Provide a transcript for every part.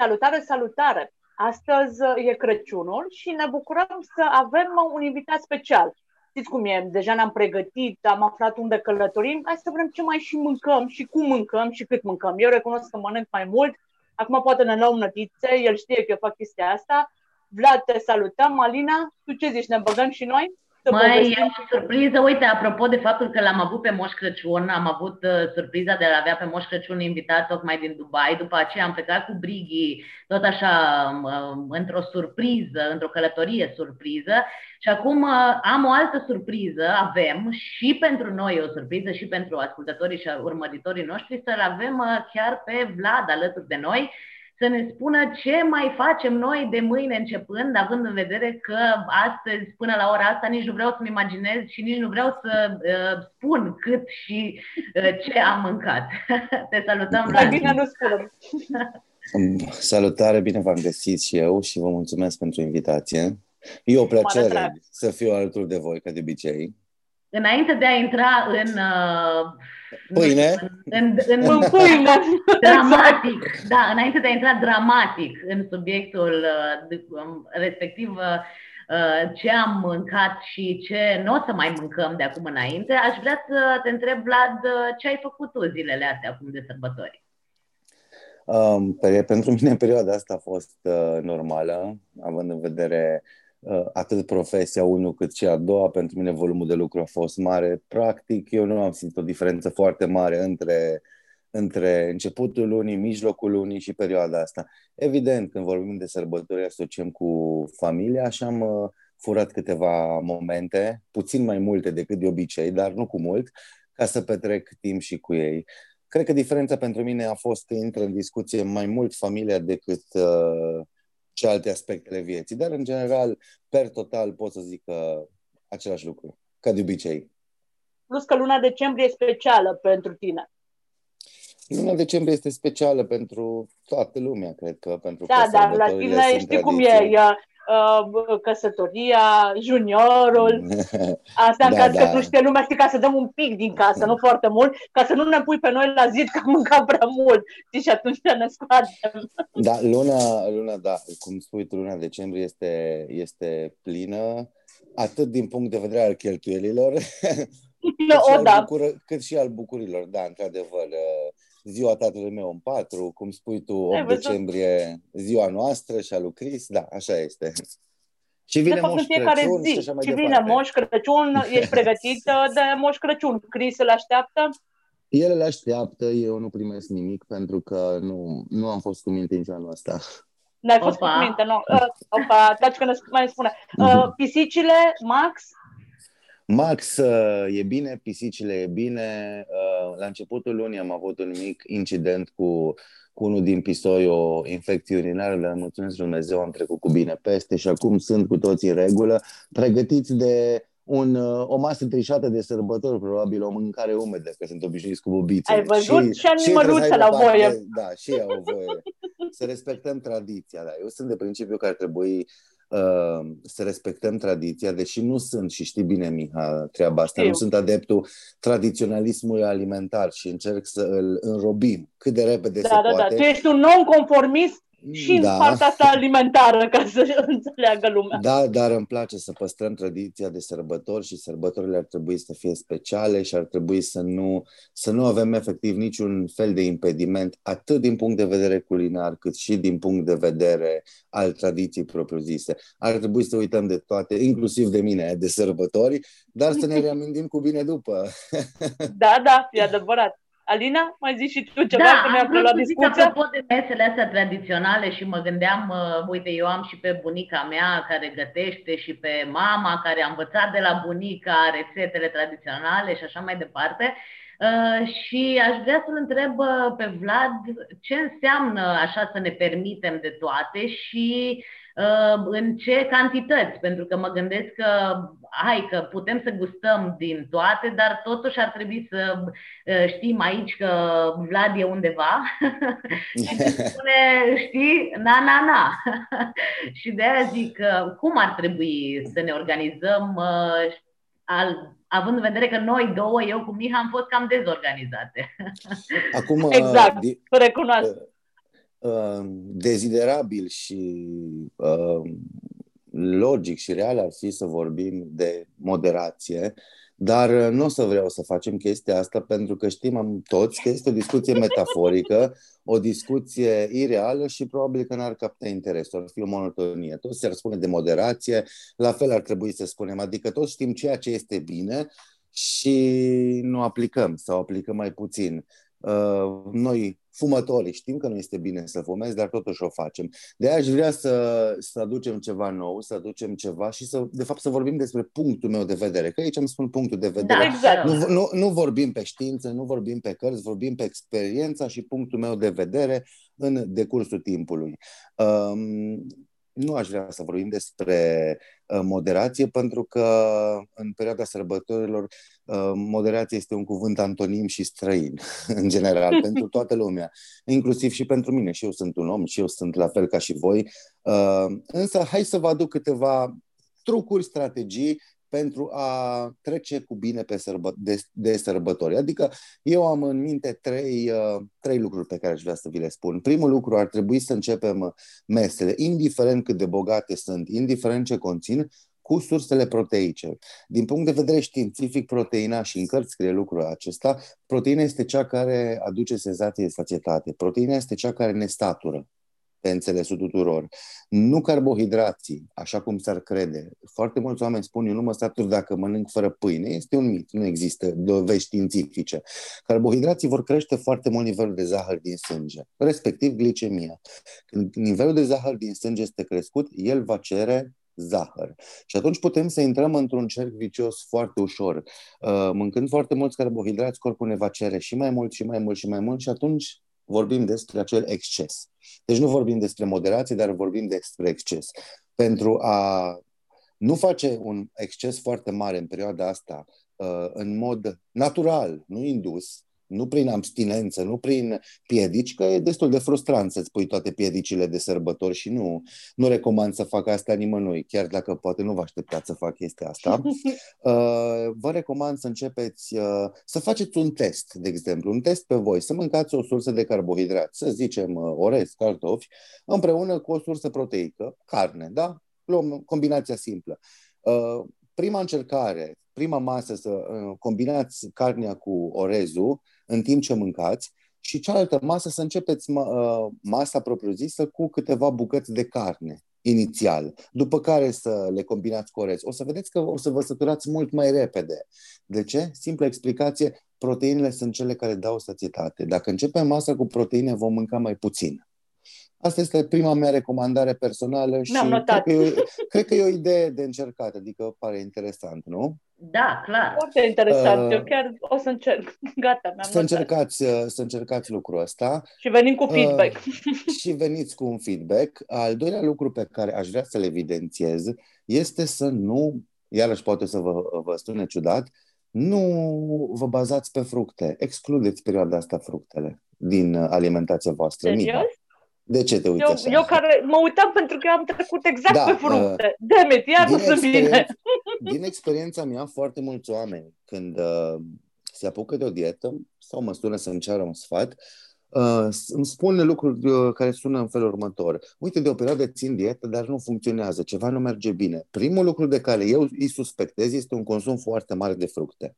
Salutare, salutare! Astăzi uh, e Crăciunul și ne bucurăm să avem uh, un invitat special. Știți cum e, deja ne-am pregătit, am aflat unde călătorim, hai să vedem ce mai și mâncăm și cum mâncăm și cât mâncăm. Eu recunosc că mănânc mai mult, acum poate ne luăm nătițe, el știe că eu fac chestia asta. Vlad, te salutăm. Alina, tu ce zici, ne băgăm și noi? Să Mai e o surpriză, uite, apropo de faptul că l-am avut pe Moș Crăciun, am avut uh, surpriza de a avea pe Moș Crăciun invitat tocmai din Dubai, după aceea am plecat cu Brighi, tot așa, uh, într-o surpriză, într-o călătorie surpriză. Și acum uh, am o altă surpriză, avem și pentru noi o surpriză și pentru ascultătorii și urmăritorii noștri, să-l avem uh, chiar pe Vlad alături de noi, să ne spună ce mai facem noi de mâine începând, având în vedere că astăzi, până la ora asta, nici nu vreau să-mi imaginez și nici nu vreau să uh, spun cât și uh, ce am mâncat. Te salutăm, Mai bine nu spunem. Salutare, bine v-am găsit și eu și vă mulțumesc pentru invitație. E o plăcere să fiu alături de voi, ca de obicei. Înainte de a intra în... Uh, pâine? În, în, în pâine. dramatic, da, înainte de a intra dramatic în subiectul uh, um, respectiv uh, ce am mâncat și ce nu o să mai mâncăm de acum înainte, aș vrea să te întreb, Vlad, ce ai făcut tu zilele astea acum de sărbători? Um, pentru mine perioada asta a fost uh, normală, având în vedere Uh, atât profesia unul cât și a doua, pentru mine volumul de lucru a fost mare. Practic, eu nu am simțit o diferență foarte mare între, între începutul lunii, mijlocul lunii și perioada asta. Evident, când vorbim de sărbători, asociem cu familia și am uh, furat câteva momente, puțin mai multe decât de obicei, dar nu cu mult, ca să petrec timp și cu ei. Cred că diferența pentru mine a fost că intră în discuție mai mult familia decât uh, și alte aspectele vieții. Dar, în general, per total, pot să zic că același lucru, ca de obicei. Plus că luna decembrie e specială pentru tine. Luna decembrie este specială pentru toată lumea, cred că. Pentru da, că dar la tine știi cum e, uh, căsătoria, juniorul, asta în da, caz da. că nu știe lumea, știi, ca să dăm un pic din casă, nu foarte mult, ca să nu ne pui pe noi la zid că am mâncat prea mult, știi, și atunci ne scoatem. Da, luna, luna, da, cum spui tu, luna decembrie este, este plină, atât din punct de vedere al cheltuielilor, cât, și o, da. bucură, cât și al bucurilor, da, într-adevăr. Uh, ziua tatălui meu în patru, cum spui tu, 8 decembrie, ziua noastră și a lui Chris, da, așa este. Și vine Moș Crăciun zi. și așa mai Și vine Moș Crăciun, ești pregătit de Moș Crăciun. Chris îl așteaptă? El îl așteaptă, eu nu primesc nimic pentru că nu, nu am fost cu minte nici anul ăsta. N-ai fost Opa. cu minte, nu. Uh, opa, taci că ne mai spune. Uh, pisicile, Max, Max uh, e bine, pisicile e bine. Uh, la începutul lunii am avut un mic incident cu, cu unul din pisoi, o infecție urinară, dar mulțumesc Dumnezeu, am trecut cu bine peste și acum sunt cu toții în regulă, pregătiți de un, uh, o masă trișată de sărbători, probabil o mâncare umedă, că sunt obișnuiți cu bubițe. Ai văzut? Și, și animăluță la voie. Da, și au voie. Să respectăm tradiția. Da. Eu sunt de principiu că ar trebui uh, să respectăm tradiția, deși nu sunt, și știi bine, Miha, treaba asta, Știu. nu sunt adeptul tradiționalismului alimentar și încerc să îl înrobim cât de repede da, se da, poate. Da, tu ești un non-conformist și da. în partea asta alimentară, ca să înțeleagă lumea. Da, dar îmi place să păstrăm tradiția de sărbători și sărbătorile ar trebui să fie speciale și ar trebui să nu, să nu avem efectiv niciun fel de impediment, atât din punct de vedere culinar, cât și din punct de vedere al tradiției propriu-zise. Ar trebui să uităm de toate, inclusiv de mine, de sărbători, dar să ne reamintim cu bine după. da, da, e adevărat. Alina, mai zici și tu ceva, da, că mi-am preluat discuția? apropo de mesele astea tradiționale și mă gândeam, uh, uite, eu am și pe bunica mea care gătește și pe mama care a învățat de la bunica rețetele tradiționale și așa mai departe. Uh, și aș vrea să-l întreb uh, pe Vlad ce înseamnă așa să ne permitem de toate și uh, în ce cantități, pentru că mă gândesc că hai că putem să gustăm din toate, dar totuși ar trebui să uh, știm aici că Vlad e undeva și spune, știi, na, na, na. și de aia zic, cum ar trebui să ne organizăm uh, al, având în vedere că noi două, eu cu Miha, am fost cam dezorganizate. Acum, exact, di- recunosc. Uh, deziderabil și uh, logic și real ar fi să vorbim de moderație, dar uh, nu o să vreau să facem chestia asta pentru că știm toți că este o discuție metaforică, o discuție ireală și probabil că n-ar capta interesul, ar fi o monotonie. Toți se ar spune de moderație, la fel ar trebui să spunem, adică toți știm ceea ce este bine și nu aplicăm sau aplicăm mai puțin. Uh, noi, fumătorii, știm că nu este bine să fumezi, dar totuși o facem. De aia aș vrea să, să aducem ceva nou, să aducem ceva și să, de fapt, să vorbim despre punctul meu de vedere. Că aici îmi spun punctul de vedere. Da, exact. Nu, nu, nu vorbim pe știință, nu vorbim pe cărți, vorbim pe experiența și punctul meu de vedere în decursul timpului. Um, nu aș vrea să vorbim despre uh, moderație, pentru că în perioada sărbătorilor uh, moderație este un cuvânt antonim și străin, în general, pentru toată lumea, inclusiv și pentru mine. Și eu sunt un om și eu sunt la fel ca și voi. Uh, însă, hai să vă aduc câteva trucuri, strategii pentru a trece cu bine pe sărbă, de, de sărbători. Adică eu am în minte trei, uh, trei lucruri pe care aș vrea să vi le spun. Primul lucru, ar trebui să începem mesele, indiferent cât de bogate sunt, indiferent ce conțin, cu sursele proteice. Din punct de vedere științific, proteina, și în cărți scrie lucrul acesta, proteina este cea care aduce senzație de sacietate. Proteina este cea care ne statură pe înțelesul tuturor. Nu carbohidrații, așa cum s-ar crede. Foarte mulți oameni spun, eu nu mă satur dacă mănânc fără pâine. Este un mit, nu există dovezi științifice. Carbohidrații vor crește foarte mult nivelul de zahăr din sânge, respectiv glicemia. Când nivelul de zahăr din sânge este crescut, el va cere zahăr. Și atunci putem să intrăm într-un cerc vicios foarte ușor. Uh, mâncând foarte mulți carbohidrați, corpul ne va cere și mai mult și mai mult și mai mult și atunci vorbim despre acel exces. Deci nu vorbim despre moderație, dar vorbim despre exces. Pentru a nu face un exces foarte mare în perioada asta, uh, în mod natural, nu indus, nu prin abstinență, nu prin piedici, că e destul de frustrant să-ți pui toate piedicile de sărbători și nu, nu recomand să facă asta nimănui, chiar dacă poate nu vă așteptați să fac chestia asta. Uh, vă recomand să începeți uh, să faceți un test, de exemplu, un test pe voi, să mâncați o sursă de carbohidrați, să zicem uh, orez, cartofi, împreună cu o sursă proteică, carne, da? Luăm combinația simplă. Prima încercare, prima masă să combinați carnea cu orezul, în timp ce mâncați și cealaltă masă să începeți uh, masa propriu-zisă cu câteva bucăți de carne inițial, după care să le combinați cu orez. O să vedeți că o să vă săturați mult mai repede. De ce? Simplă explicație, proteinele sunt cele care dau sațietate. Dacă începem masa cu proteine, vom mânca mai puțin. Asta este prima mea recomandare personală și cred că, e, cred că e o idee de încercat, adică pare interesant, nu? Da, clar. Foarte interesant. Uh, Eu chiar o să încerc. Gata, mi-am să încercați, uh, să încercați lucrul ăsta. Și venim cu feedback. Uh, și veniți cu un feedback. Al doilea lucru pe care aș vrea să-l evidențiez este să nu, iarăși poate să vă, vă sune ciudat, nu vă bazați pe fructe. Excludeți perioada asta fructele din alimentația voastră. Serios? Mică. De ce te uiți eu, așa? Eu care mă uitam pentru că am trecut exact da, pe fructe. Uh, Damn it, iar nu sunt bine. din experiența mea, foarte mulți oameni, când uh, se apucă de o dietă sau mă sună să-mi ceară un sfat, uh, îmi spun lucruri uh, care sună în felul următor. Uite, de o perioadă țin dietă, dar nu funcționează, ceva nu merge bine. Primul lucru de care eu îi suspectez este un consum foarte mare de fructe.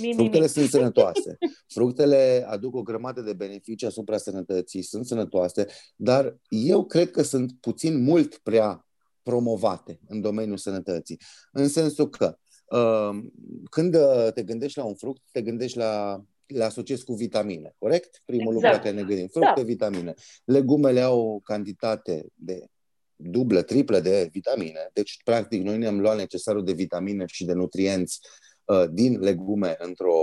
Mi, Fructele mi, mi. sunt sănătoase. Fructele aduc o grămadă de beneficii asupra sănătății, sunt sănătoase, dar eu cred că sunt puțin mult prea promovate în domeniul sănătății. În sensul că uh, când te gândești la un fruct, te gândești la le asociezi cu vitamine, corect? Primul exact. lucru la care ne gândim. Fructe, da. vitamine. Legumele au o cantitate de dublă, triplă de vitamine. Deci, practic, noi ne-am luat necesarul de vitamine și de nutrienți Uh, din legume într-o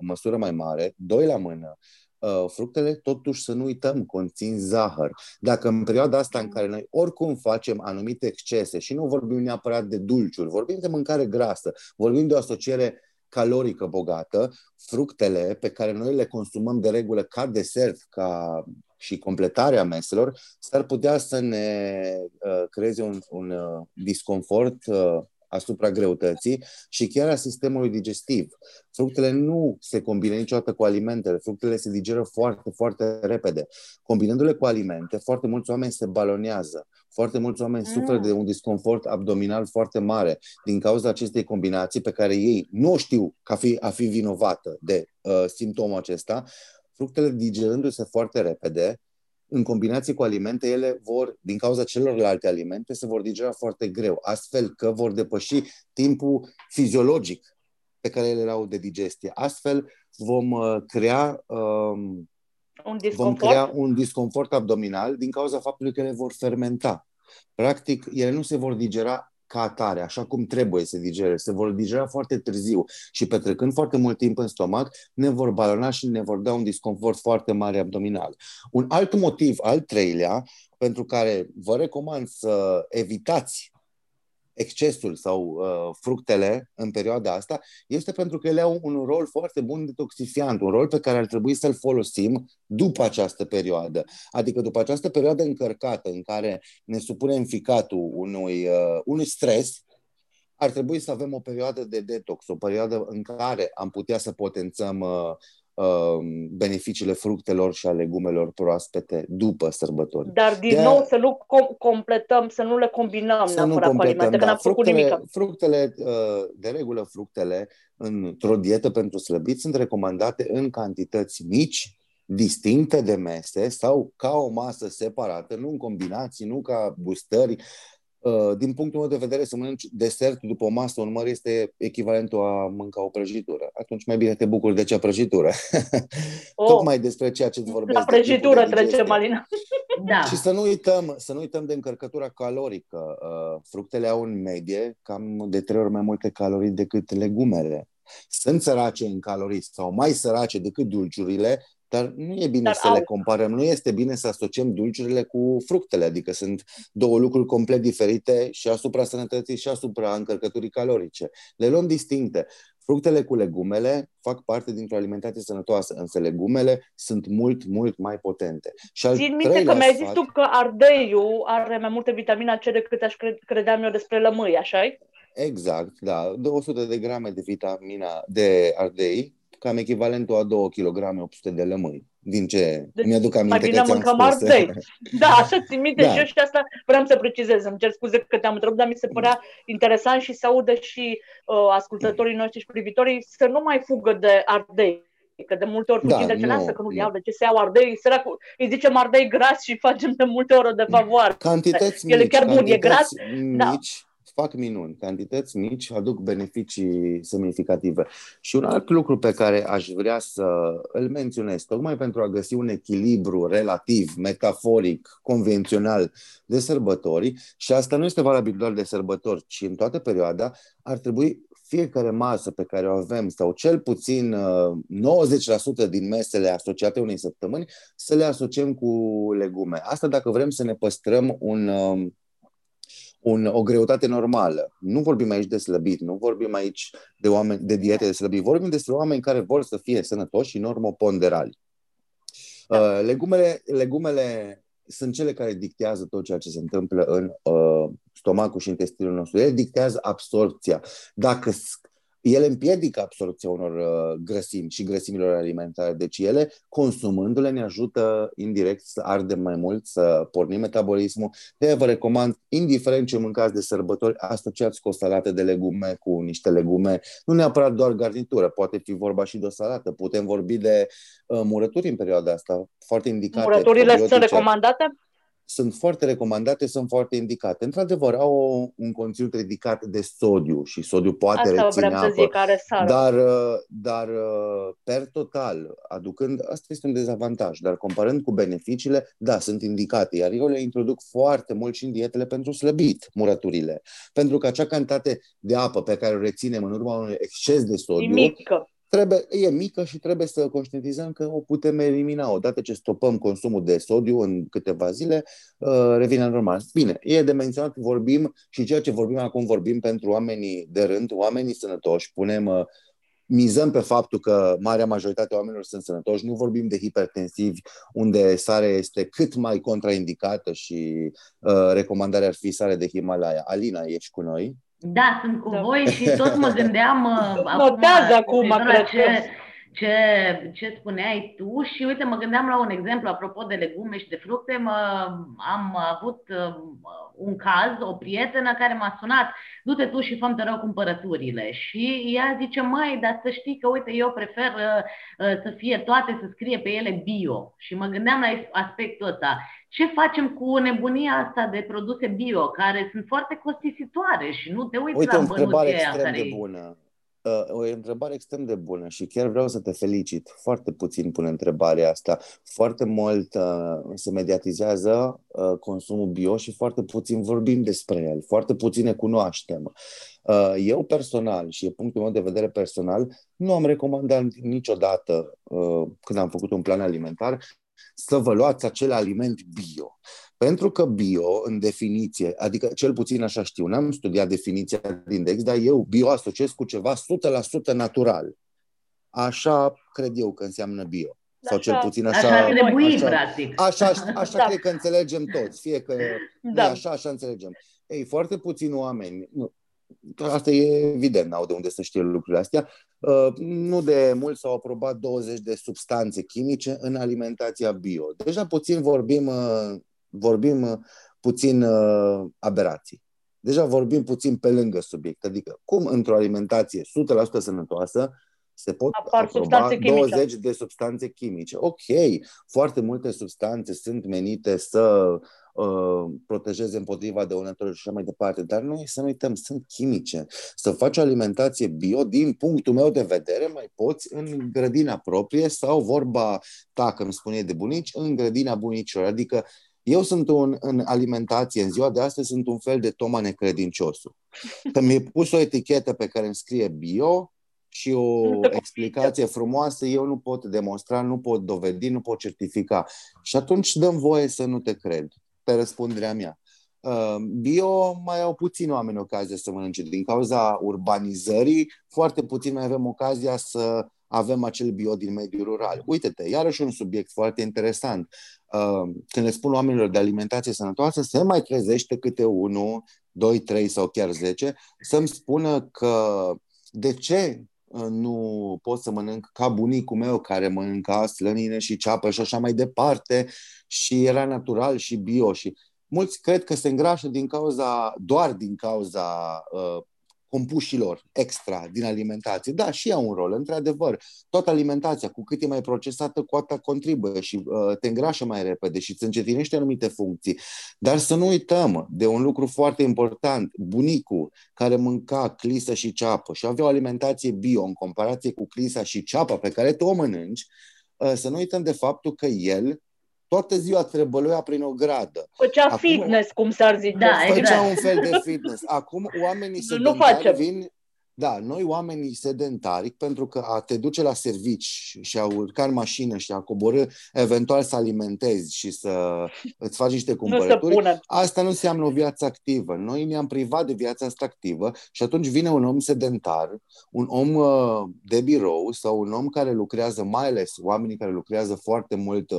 măsură mai mare, doi la mână, uh, fructele, totuși să nu uităm, conțin zahăr. Dacă în perioada asta în care noi oricum facem anumite excese și nu vorbim neapărat de dulciuri, vorbim de mâncare grasă, vorbim de o asociere calorică bogată, fructele pe care noi le consumăm de regulă ca desert, ca și completarea meselor, s-ar putea să ne uh, creeze un, un uh, disconfort uh, asupra greutății și chiar a sistemului digestiv. Fructele nu se combină niciodată cu alimentele, fructele se digeră foarte, foarte repede. Combinându-le cu alimente, foarte mulți oameni se balonează, foarte mulți oameni mm. suferă de un disconfort abdominal foarte mare din cauza acestei combinații pe care ei nu o știu ca fi, a fi vinovată de uh, simptomul acesta. Fructele digerându-se foarte repede, în combinație cu alimente, ele vor, din cauza celorlalte alimente, se vor digera foarte greu, astfel că vor depăși timpul fiziologic pe care ele au de digestie. Astfel vom uh, crea um, un vom crea un disconfort abdominal din cauza faptului că ele vor fermenta. Practic, ele nu se vor digera ca atare, așa cum trebuie să digere, se vor digera foarte târziu și petrecând foarte mult timp în stomac, ne vor balona și ne vor da un disconfort foarte mare abdominal. Un alt motiv, al treilea, pentru care vă recomand să evitați excesul sau uh, fructele în perioada asta este pentru că ele au un rol foarte bun detoxifiant, un rol pe care ar trebui să-l folosim după această perioadă. Adică după această perioadă încărcată în care ne supunem ficatul unui, uh, unui stres, ar trebui să avem o perioadă de detox, o perioadă în care am putea să potențăm uh, Um, beneficiile fructelor și a legumelor proaspete după sărbători. Dar din de nou să nu com- completăm, să nu le combinăm să nu completăm, cu alimente, da. că n-am fructele, făcut nimic. Fructele, uh, de regulă fructele într-o dietă pentru slăbit sunt recomandate în cantități mici, distincte de mese sau ca o masă separată, nu în combinații, nu ca gustări, Uh, din punctul meu de vedere, să mănânci desert după o masă, un măr este echivalentul a mânca o prăjitură. Atunci mai bine te bucuri de cea prăjitură. Oh, Tocmai despre ceea ce îți vorbesc. La prăjitură trece, Malina. da. Și să nu, uităm, să nu uităm de încărcătura calorică. Uh, fructele au în medie cam de trei ori mai multe calorii decât legumele. Sunt sărace în calorii sau mai sărace decât dulciurile, dar nu e bine Dar să au. le comparăm, nu este bine să asociem dulciurile cu fructele, adică sunt două lucruri complet diferite și asupra sănătății și asupra încărcăturii calorice. Le luăm distincte. Fructele cu legumele fac parte dintr-o alimentație sănătoasă, însă legumele sunt mult, mult mai potente. Și al Țin minte că mi-ai zis tu că ardeiul are mai multe vitamina C decât aș cre- credeam eu despre lămâi, așa Exact, da. 200 de grame de vitamina de ardei cam echivalentul a 2 kg 800 de lămâi. Din ce deci, mi-aduc aminte mai bine că mâncăm ardei. Da, așa țin minte da. și eu și asta vreau să precizez. Îmi cer scuze că te-am întrebat, dar mi se părea interesant și să audă și uh, ascultătorii noștri și privitorii să nu mai fugă de ardei. Că de multe ori fugim da, de ce lasă, că nu, nu. iau, de ce se iau ardei, săracul, îi zicem ardei gras și facem de multe ori de favoare. Cantități mici, El e chiar bun, e gras. Mici, da fac minuni, cantități mici aduc beneficii semnificative. Și un alt lucru pe care aș vrea să îl menționez, tocmai pentru a găsi un echilibru relativ, metaforic, convențional de sărbători, și asta nu este valabil doar de sărbători, ci în toată perioada, ar trebui fiecare masă pe care o avem, sau cel puțin 90% uh, din mesele asociate unei săptămâni, să le asociem cu legume. Asta dacă vrem să ne păstrăm un uh, un, o greutate normală. Nu vorbim aici de slăbit, nu vorbim aici de, oameni, de diete de slăbit, vorbim despre oameni care vor să fie sănătoși și normoponderali. Da. Uh, legumele, legumele sunt cele care dictează tot ceea ce se întâmplă în uh, stomacul și intestinul nostru. Ele dictează absorpția. Dacă ele împiedică absorpția unor uh, grăsimi și grăsimilor alimentare. Deci ele, consumându-le, ne ajută indirect să ardem mai mult, să pornim metabolismul. De vă recomand, indiferent ce mâncați de sărbători, asociați cu o salată de legume, cu niște legume, nu neapărat doar garnitură, poate fi vorba și de o salată. Putem vorbi de uh, murături în perioada asta, foarte indicate. Murăturile sunt recomandate? Sunt foarte recomandate, sunt foarte indicate. Într-adevăr, au o, un conținut ridicat de sodiu și sodiu poate Asta reține apă. Să zic, are dar, dar per total, aducând, asta este un dezavantaj, dar comparând cu beneficiile, da, sunt indicate, iar eu le introduc foarte mult și în dietele pentru slăbit, murăturile. Pentru că acea cantitate de apă pe care o reținem în urma unui exces de sodiu, e mică trebuie, e mică și trebuie să conștientizăm că o putem elimina. Odată ce stopăm consumul de sodiu în câteva zile, uh, revine normal. Bine, e de menționat, vorbim și ceea ce vorbim acum vorbim pentru oamenii de rând, oamenii sănătoși, punem uh, mizăm pe faptul că marea majoritate a oamenilor sunt sănătoși, nu vorbim de hipertensivi, unde sarea este cât mai contraindicată și uh, recomandarea ar fi sare de Himalaya. Alina, ești cu noi? Da, sunt cu da. voi și tot mă gândeam... Notează acum, acum cred ce, ce, ce spuneai tu și uite, mă gândeam la un exemplu apropo de legume și de fructe. Mă, am avut uh, un caz, o prietenă care m-a sunat, du-te tu și fă te rog cumpărăturile. Și ea zice, mai, dar să știi că, uite, eu prefer uh, uh, să fie toate, să scrie pe ele bio. Și mă gândeam la aspectul ăsta. Ce facem cu nebunia asta de produse bio, care sunt foarte costisitoare și nu te uiți uite, la bănuții aia care... de bună Uh, o întrebare extrem de bună și chiar vreau să te felicit. Foarte puțin pune întrebarea asta. Foarte mult uh, se mediatizează uh, consumul bio și foarte puțin vorbim despre el. Foarte puțin ne cunoaștem. Uh, eu personal, și e punctul meu de vedere personal, nu am recomandat niciodată, uh, când am făcut un plan alimentar, să vă luați acel aliment bio. Pentru că bio, în definiție, adică cel puțin așa știu, n-am studiat definiția din index, dar eu bio asociez cu ceva 100% natural. Așa cred eu că înseamnă bio. Sau așa, cel puțin așa... Așa trebuie, așa, practic. Așa, așa, așa da. cred că înțelegem toți. Fie că da. așa, așa înțelegem. Ei, foarte puțini oameni, nu, asta e evident, n-au de unde să știe lucrurile astea, uh, nu de mult s-au aprobat 20 de substanțe chimice în alimentația bio. Deja puțin vorbim uh, vorbim uh, puțin uh, aberații. Deja vorbim puțin pe lângă subiect. Adică, cum într-o alimentație 100% sănătoasă se pot Apar aproba 20 de substanțe chimice. Ok, foarte multe substanțe sunt menite să uh, protejeze împotriva dăunătorilor și așa mai departe, dar noi să nu uităm, sunt chimice. Să faci o alimentație bio, din punctul meu de vedere, mai poți în grădina proprie sau vorba ta, că îmi spune de bunici, în grădina bunicilor. Adică eu sunt un, în alimentație, în ziua de astăzi, sunt un fel de Toma necredinciosul. Că mi-e pus o etichetă pe care îmi scrie bio și o explicație frumoasă, eu nu pot demonstra, nu pot dovedi, nu pot certifica. Și atunci dăm voie să nu te cred, pe răspunderea mea. Uh, bio mai au puțin oameni ocazie să mănânce. Din cauza urbanizării, foarte puțin mai avem ocazia să avem acel bio din mediul rural. Uite-te, iarăși un subiect foarte interesant. Uh, când le spun oamenilor de alimentație sănătoasă, se mai trezește câte unul, doi, trei sau chiar zece, să-mi spună că de ce uh, nu pot să mănânc ca bunicul meu care mănânca slănine și ceapă și așa mai departe și era natural și bio și mulți cred că se îngrașă din cauza, doar din cauza uh, compușilor extra din alimentație. Da, și au un rol, într-adevăr. Toată alimentația, cu cât e mai procesată, cu atât contribuie și uh, te îngrașă mai repede și îți încetinește anumite funcții. Dar să nu uităm de un lucru foarte important. Bunicul care mânca clisă și ceapă și avea o alimentație bio în comparație cu clisa și ceapa pe care tu o mănânci, uh, să nu uităm de faptul că el toată ziua trebăluia prin o gradă. Făcea Acum, fitness, cum s-ar zice. Da, făcea exact. un fel de fitness. Acum oamenii se nu facem. vin da, noi oamenii sedentari, pentru că a te duce la servici și a urca în mașină și a coborâ, eventual să alimentezi și să îți faci niște cumpărături, nu asta nu înseamnă o viață activă. Noi ne-am privat de viața asta activă și atunci vine un om sedentar, un om uh, de birou sau un om care lucrează, mai ales oamenii care lucrează foarte mult uh,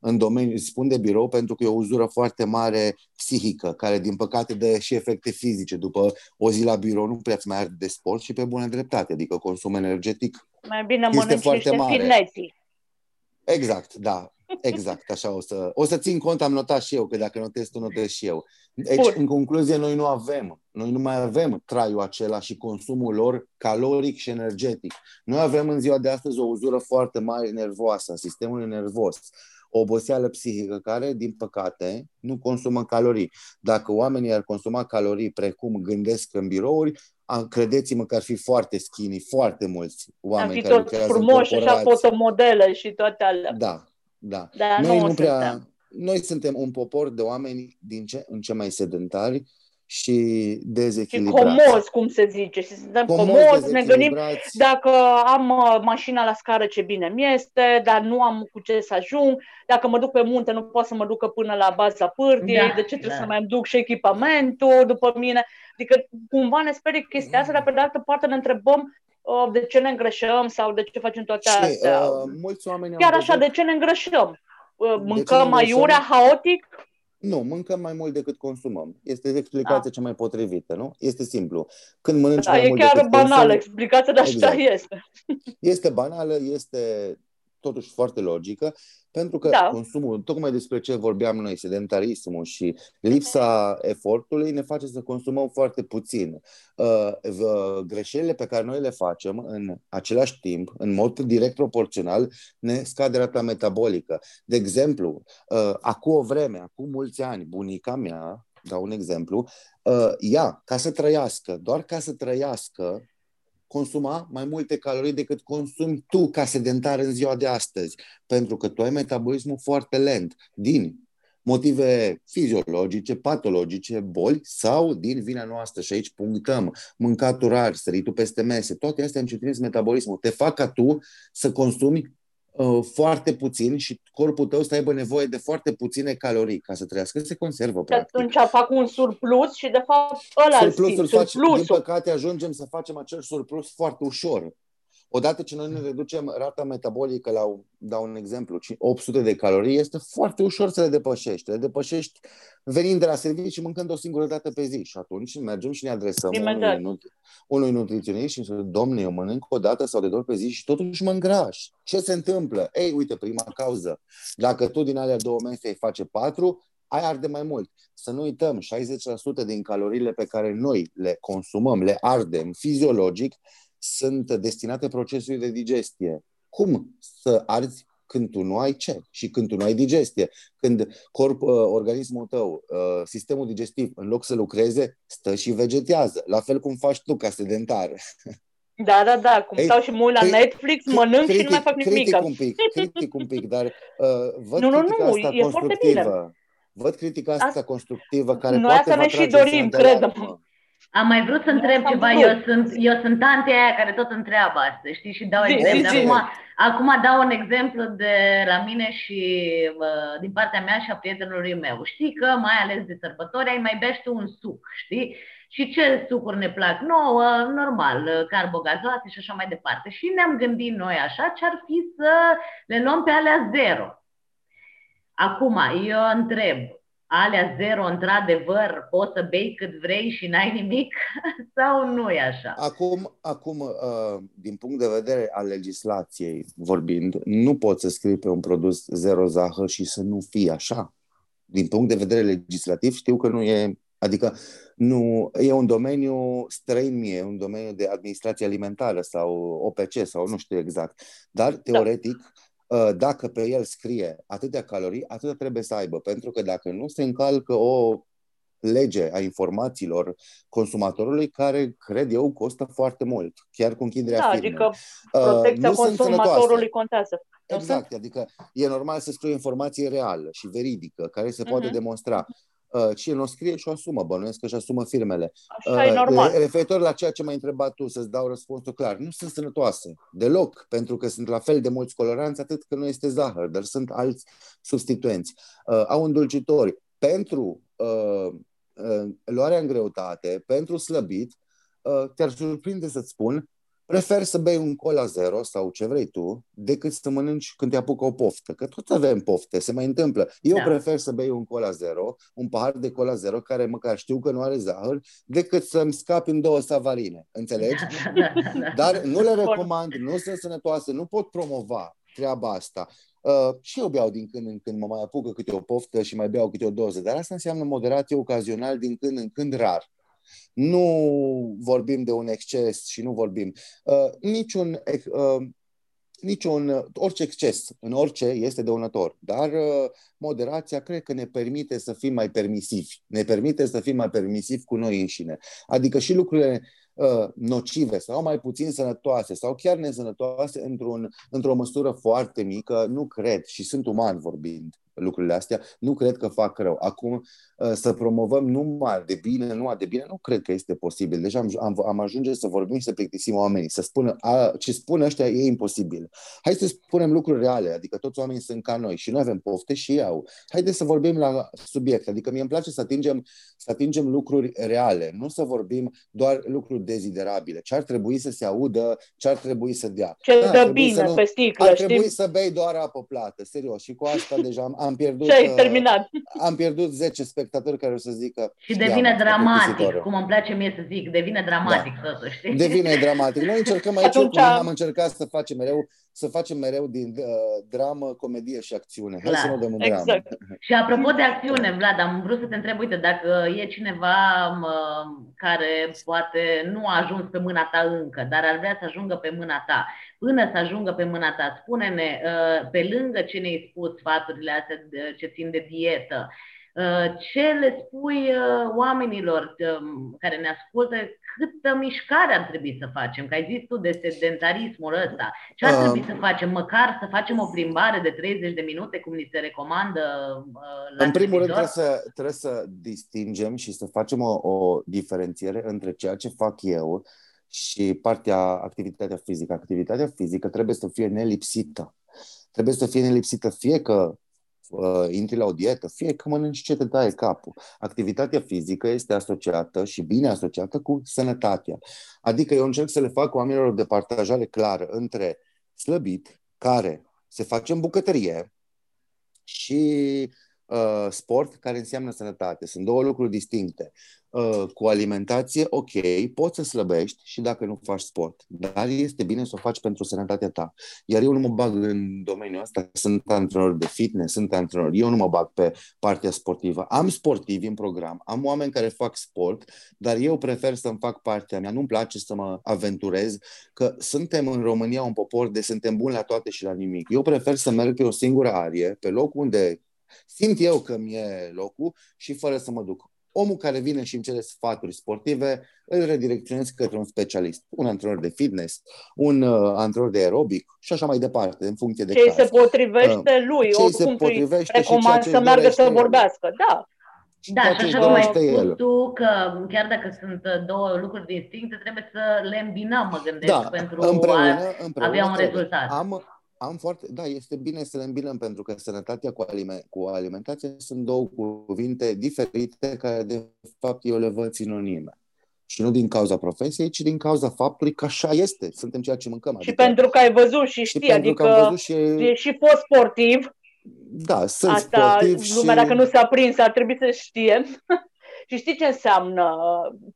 în domeniu, spun de birou pentru că e o uzură foarte mare psihică, care din păcate dă și efecte fizice. După o zi la birou nu prea mai arde de sport și pe bună dreptate, adică consum energetic Mai bine este foarte mare. Exact, da. Exact, așa o să, o să țin cont, am notat și eu, că dacă notez tu, notez și eu. Deci, Bun. în concluzie, noi nu avem, noi nu mai avem traiul acela și consumul lor caloric și energetic. Noi avem în ziua de astăzi o uzură foarte mare nervoasă, a sistemului nervos o oboseală psihică care, din păcate, nu consumă calorii. Dacă oamenii ar consuma calorii precum gândesc în birouri, credeți-mă că ar fi foarte skinny, foarte mulți oameni care lucrează frumoși, așa fotomodele și toate alea. Da, da. Dar noi nu, nu prea, noi suntem un popor de oameni din ce în ce mai sedentari și dezechilibrați. Și comos, cum se zice. Și suntem comos, comos ne gândim dacă am uh, mașina la scară ce bine mi este, dar nu am cu ce să ajung, dacă mă duc pe munte nu pot să mă ducă până la baza pârtiei, da, de ce trebuie da. să mai duc și echipamentul după mine. Adică cumva ne sperie chestia asta, dar pe de altă parte ne întrebăm uh, de ce ne îngrășăm sau de ce facem toate și, astea. Uh, mulți oameni Chiar așa, de ce ne îngrășăm? Uh, mâncăm aiurea haotic? Nu, mâncăm mai mult decât consumăm. Este explicația da. cea mai potrivită, nu? Este simplu. Când mănânci da, mai e mult chiar decât banală consumi, explicația, dar exact. așa este. Este banală, este totuși foarte logică, pentru că Da. consumul, tocmai despre ce vorbeam noi, sedentarismul și lipsa efortului ne face să consumăm foarte puțin. Uh, v- Greșelile pe care noi le facem în același timp, în mod direct proporțional, ne scade rata metabolică. De exemplu, uh, acum o vreme, acum mulți ani, bunica mea, dau un exemplu, uh, ea, ca să trăiască, doar ca să trăiască, consuma mai multe calorii decât consumi tu ca sedentar în ziua de astăzi, pentru că tu ai metabolismul foarte lent din motive fiziologice, patologice, boli sau din vina noastră. Și aici punctăm mâncatul rar, săritul peste mese, toate astea încetinesc metabolismul. Te fac ca tu să consumi uh, foarte puțin și corpul tău să aibă nevoie de foarte puține calorii ca să trăiască. Se conservă, Și practic. atunci fac un surplus și de fapt ăla Surplusul faci, din surplusul. păcate ajungem să facem acel surplus foarte ușor. Odată ce noi ne reducem rata metabolică la, dau un exemplu, ci 800 de calorii, este foarte ușor să le depășești. Le depășești venind de la serviciu și mâncând o singură dată pe zi. Și atunci mergem și ne adresăm Imediat. unui, nut- unui nutriționist și îmi domne, eu mănânc o dată sau de două ori pe zi și totuși mă îngraș. Ce se întâmplă? Ei, uite, prima cauză. Dacă tu din alea două mese ai face patru, ai arde mai mult. Să nu uităm, 60% din caloriile pe care noi le consumăm, le ardem fiziologic, sunt destinate procesului de digestie. Cum să arzi când tu nu ai ce și când tu nu ai digestie? Când corp, uh, organismul tău, uh, sistemul digestiv, în loc să lucreze, stă și vegetează. La fel cum faci tu ca sedentar. Da, da, da, cum Ei, stau și mă uit la cri- Netflix, mănânc și nu mai fac nimic. critic un pic, critic un pic, dar uh, văd Nu, nu, critica nu, asta e foarte constructivă. Văd critica asta Asta- constructivă care Noi poate asta vă ne și atrage dorim, în sens de credem. Alarmă. Am mai vrut să Nu întreb am ceva, vrut. eu sunt, eu sunt tantea aia care tot întreabă asta, știi, și dau Zi, exemple. zi, zi. Acum, acum dau un exemplu de la mine și uh, din partea mea și a prietenului meu. Știi că, mai ales de sărbători, ai mai bești tu un suc, știi? Și ce sucuri ne plac nouă? Normal, uh, carbogazoate și așa mai departe. Și ne-am gândit noi așa ce ar fi să le luăm pe alea zero. Acum, eu întreb, alea zero, într-adevăr, poți să bei cât vrei și n-ai nimic? Sau nu e așa? Acum, acum, uh, din punct de vedere al legislației vorbind, nu poți să scrii pe un produs zero zahăr și să nu fie așa. Din punct de vedere legislativ știu că nu e, adică nu, e un domeniu străin mie, un domeniu de administrație alimentară sau OPC sau nu știu exact. Dar, teoretic, uh, dacă pe el scrie atâtea calorii, atâta trebuie să aibă. Pentru că dacă nu se încalcă o lege a informațiilor consumatorului care, cred eu, costă foarte mult, chiar cu închiderea Da, firmei. adică Uh, protecția nu sunt consumatorului sănătoase. contează. Nu Exact, adică e normal să scrie o informație reală și veridică, care se poate Mhm. demonstra. Uh, Cine o scrie și o asumă, bănuiesc că și asumă firmele. Așa e Uh, normal. Referitor la ceea ce m-ai întrebat tu, să-ți dau răspunsul clar, nu sunt sănătoase deloc, pentru că sunt la fel de mulți coloranți, atât că nu este zahăr, dar sunt alți substituenți. Uh, au îndulcitori. Pentru uh, uh, luarea în greutate, pentru slăbit, uh, te-ar surprinde să-ți spun, prefer să bei un cola zero sau ce vrei tu, decât să mănânci când te apucă o poftă. Că toți avem pofte, se mai întâmplă. Eu Da. prefer să bei un cola zero, un pahar de cola zero, care măcar știu că nu are zahăr, decât să-mi scapi în două savarine. Înțelegi? Da, da, da, da. Dar nu le recomand, nu sunt sănătoase, nu pot promova treaba asta. Uh, și eu beau din când în când, mă mai apucă câte o poftă și mai beau câte o doză, dar asta înseamnă moderație ocazional din când în când rar. Nu vorbim de un exces și nu vorbim. Uh, niciun, uh, niciun, orice exces în orice este dăunător, dar uh, moderația cred că ne permite să fim mai permisivi, ne permite să fim mai permisivi cu noi înșine. Adică și lucrurile uh, nocive sau mai puțin sănătoase sau chiar nesănătoase într-un, într-o măsură foarte mică, nu cred și sunt uman vorbind lucrurile astea, nu cred că fac rău. Acum uh, să promovăm numai de bine, numai de bine, nu cred că este posibil. Deja am, am, am ajunge să vorbim și să plictisim oamenii, să spună a, ce spun ăștia e imposibil. Hai să spunem lucruri reale, adică toți oamenii sunt ca noi și noi avem pofte și ei au. Haideți să vorbim la subiect, adică mie îmi place să atingem, să atingem lucruri reale, nu să vorbim doar lucruri deziderabile. Ce ar trebui să se audă, ce ar trebui să dea. Ce Da, ar dă trebui să bine nu- pe sticlă, Ar știi? trebui să bei doar apă plată, serios. Și cu asta deja am, am pierdut... Și ai uh, terminat. Am pierdut 10 spectatori care o să zică... Și devine dramatic, cum îmi place mie să zic, devine dramatic da. totuși. Devine dramatic. Noi încercăm aici, Atunci... am încercat să facem mereu să facem mereu din uh, dramă, comedie și acțiune. Hai Clar. să nu dăm în exact. dramă. Și apropo de acțiune, Vlad, am vrut să te întreb, uite, dacă e cineva mă, care poate nu a ajuns pe mâna ta încă, dar ar vrea să ajungă pe mâna ta, până să ajungă pe mâna ta, spune-ne, uh, pe lângă ce ne-ai spus, sfaturile astea ce țin de dietă, uh, ce le spui uh, oamenilor um, care ne ascultă câtă mișcare ar trebui să facem? Că ai zis tu de sedentarismul ăsta. Ce ar trebui uh, să facem? Măcar să facem o plimbare de 30 de minute, cum ni se recomandă uh, la În primul rând trebuie să, trebuie să distingem și să facem o, o diferențiere între ceea ce fac eu și partea activitatea fizică. Activitatea fizică trebuie să fie nelipsită. Trebuie să fie nelipsită fie că uh, intri la o dietă, fie că mănânci ce te taie capul. Activitatea fizică este asociată și bine asociată cu sănătatea. Adică eu încerc să le fac oamenilor o departajare clară între slăbit, care se face în bucătărie, și uh, sport, care înseamnă sănătate. Sunt două lucruri distincte. Uh, cu alimentație, ok, poți să slăbești și dacă nu faci sport, dar este bine să o faci pentru sănătatea ta. Iar eu nu mă bag în domeniul ăsta, sunt antrenor de fitness, sunt antrenor, eu nu mă bag pe partea sportivă. Am sportivi în program, am oameni care fac sport, dar eu prefer să-mi fac partea mea, nu-mi place să mă aventurez, că suntem în România un popor de suntem buni la toate și la nimic. Eu prefer să merg pe o singură arie, pe locul unde simt eu că mi-e locul și fără să mă duc omul care vine și îmi cere sfaturi sportive, îl redirecționez către un specialist, un antrenor de fitness, un uh, antrenor de aerobic și așa mai departe, în funcție de ce se potrivește uh, lui, ce se potrivește recomand să meargă să vorbească, da. Da, și așa cum ai spus el. tu, că chiar dacă sunt uh, două lucruri distincte, trebuie să le îmbinăm, mă gândesc, da, pentru împreună, a împreună avea un rezultat. Am, am foarte, da, este bine să le îmbinăm pentru că sănătatea cu, aliment, cu alimentația sunt două cuvinte diferite care de fapt eu le văd sinonime. Și nu din cauza profesiei, ci din cauza faptului că așa este. Suntem ceea ce mâncăm. Adică, și pentru că ai văzut și știi, și adică văzut și... e și fost sportiv. Da, sunt Asta, sportiv lumea și... dacă nu s-a prins, ar trebui să știe. Și știi ce înseamnă?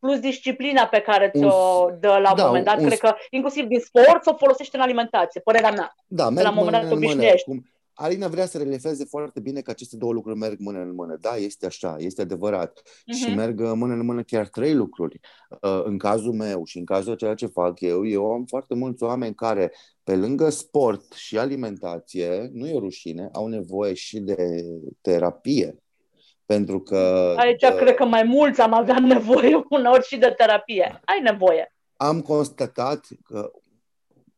Plus disciplina pe care ți-o dă la un da, moment dat, un... cred că inclusiv din sport o folosește în alimentație, părerea mea. Da, merg la un moment dat obișnuiești. Cum... Alina vrea să relefeze foarte bine că aceste două lucruri merg mână în mână. Da, este așa, este adevărat. Uh-huh. Și merg mână în mână chiar trei lucruri. Uh, în cazul meu și în cazul ceea ce fac eu, eu am foarte mulți oameni care, pe lângă sport și alimentație, nu e rușine, au nevoie și de terapie pentru că... Aici uh, cred că mai mulți am avea nevoie uneori și de terapie. Ai nevoie. Am constatat că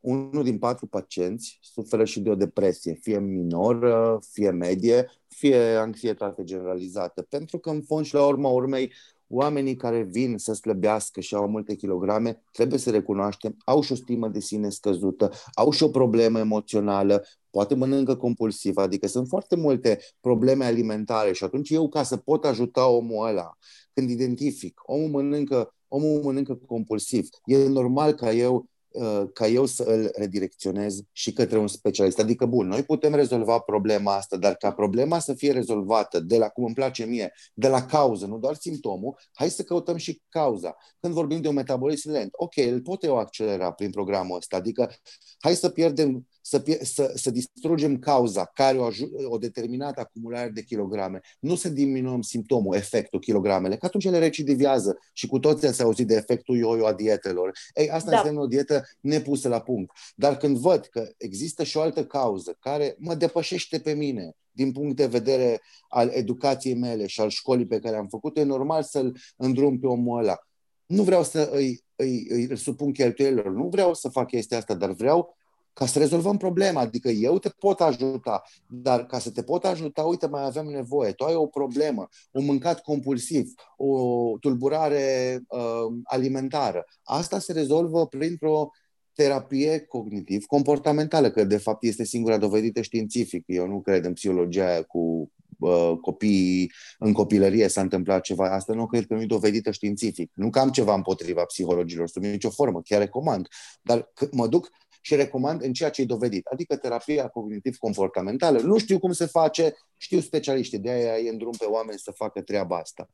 unul din patru pacienți suferă și de o depresie, fie minoră, fie medie, fie anxietate generalizată. Pentru că, în fond și la urma urmei, oamenii care vin să slăbească și au multe kilograme, trebuie să recunoaștem, au și o stimă de sine scăzută, au și o problemă emoțională, poate mănâncă compulsiv, adică sunt foarte multe probleme alimentare și atunci eu ca să pot ajuta omul ăla, când identific, omul mănâncă, omul mănâncă compulsiv, e normal ca eu Uh, ca eu să îl redirecționez și către un specialist. Adică, bun, noi putem rezolva problema asta, dar ca problema să fie rezolvată de la cum îmi place mie, de la cauză, nu doar simptomul, hai să căutăm și cauza. Când vorbim de un metabolism lent, ok, îl pot eu accelera prin programul ăsta, adică hai să pierdem să, să, să distrugem cauza care o, o determinată acumulare de kilograme, nu să diminuăm simptomul, efectul kilogramele, că atunci ele recidivează și cu toții ați auzit de efectul yo-yo a dietelor. Ei, asta da. înseamnă o dietă nepusă la punct. Dar când văd că există și o altă cauză care mă depășește pe mine, din punct de vedere al educației mele și al școlii pe care am făcut, e normal să-l îndrum pe omul ăla. Nu vreau să îi, îi, îi supun cheltuielilor, nu vreau să fac chestia asta, dar vreau ca să rezolvăm problema. Adică eu te pot ajuta, dar ca să te pot ajuta, uite, mai avem nevoie. Tu ai o problemă, un mâncat compulsiv, o tulburare uh, alimentară. Asta se rezolvă printr-o terapie cognitiv-comportamentală, că de fapt este singura dovedită științific. Eu nu cred în psihologia aia cu uh, copiii în copilărie s-a întâmplat ceva. Asta nu cred că nu e dovedită științific. Nu că am ceva împotriva psihologilor, sub nicio formă, chiar recomand. Dar mă duc și recomand în ceea ce e dovedit, adică terapia cognitiv-comportamentală. Nu știu cum se face, știu specialiștii, de aia e în drum pe oameni să facă treaba asta.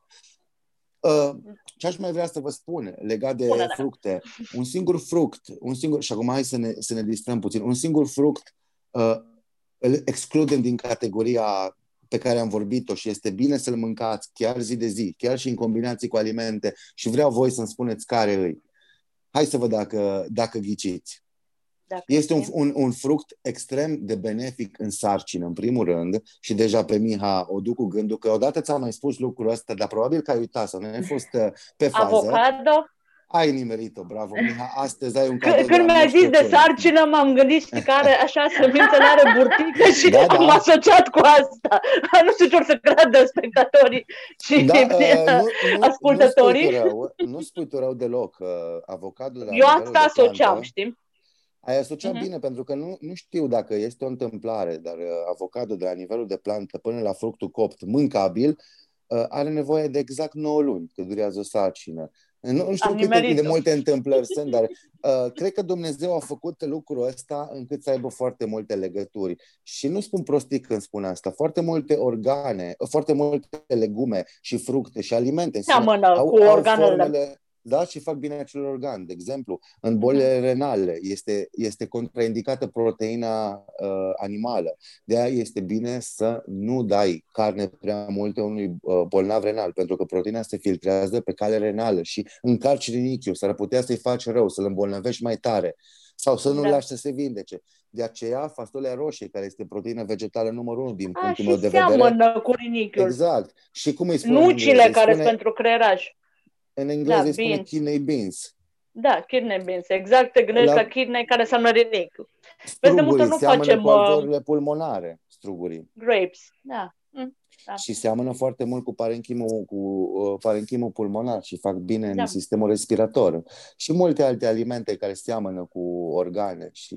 Uh, ce aș mai vrea să vă spun legat de Spune, fructe? Un singur fruct, un singur, și acum hai să ne, să ne distrăm puțin, un singur fruct uh, îl excludem din categoria pe care am vorbit-o și este bine să-l mâncați chiar zi de zi, chiar și în combinații cu alimente și vreau voi să-mi spuneți care îi. Hai să văd dacă, dacă ghiciți. Dacă este un, un, un fruct extrem de benefic în sarcină, în primul rând, și deja pe Miha o duc cu gândul că odată ți-am mai spus lucrul ăsta, dar probabil că ai uitat sau nu ai fost uh, pe fază. Avocado? Ai nimerit-o, bravo, Miha. Astăzi ai un cadou Când mi-a zis de sarcină, m-am gândit și care așa semințele are burtică și da, am da. asociat cu asta. Nu știu ce or să creadă spectatorii și da, uh, nu, ascultătorii. Nu spui, rău, nu spui tu rău deloc. Uh, avocadul Eu asta asociam, știi? Ai asociat uh-huh. bine, pentru că nu, nu știu dacă este o întâmplare, dar uh, avocadul de la nivelul de plantă până la fructul copt mâncabil uh, are nevoie de exact 9 luni, că durează o sarcină. Nu, nu știu Am câte de multe întâmplări sunt, dar uh, cred că Dumnezeu a făcut lucrul ăsta încât să aibă foarte multe legături. Și nu spun prostii când spun asta. Foarte multe organe, foarte multe legume și fructe și alimente Seamănă au, cu organele. Au formele, da, și fac bine acel organ. De exemplu, în mhm. bolile renale este, este contraindicată proteina uh, animală. De aia este bine să nu dai carne prea multe unui uh, bolnav renal, pentru că proteina se filtrează pe cale renală și încarci rinichiul, s-ar putea să-i faci rău, să-l îmbolnăvești mai tare sau să nu da. lași să se vindece. De aceea, fasolea roșie, care este proteină vegetală numărul unu din punctul meu de vedere. cu rinichiul. Exact. Și cum îi spune Nucile care sunt pentru creieraj. În engleză da, îi spune beans. kidney beans. Da, kidney beans, exact, te gândești la, la kidney care înseamnă rinic. Strugurii, de multe nu facem... cu uh, pulmonare, strugurii. Grapes, da. Mm, da. Și seamănă foarte mult cu parenchimul, cu uh, parenchimul pulmonar și fac bine da. în sistemul respirator. Și multe alte alimente care seamănă cu organe și,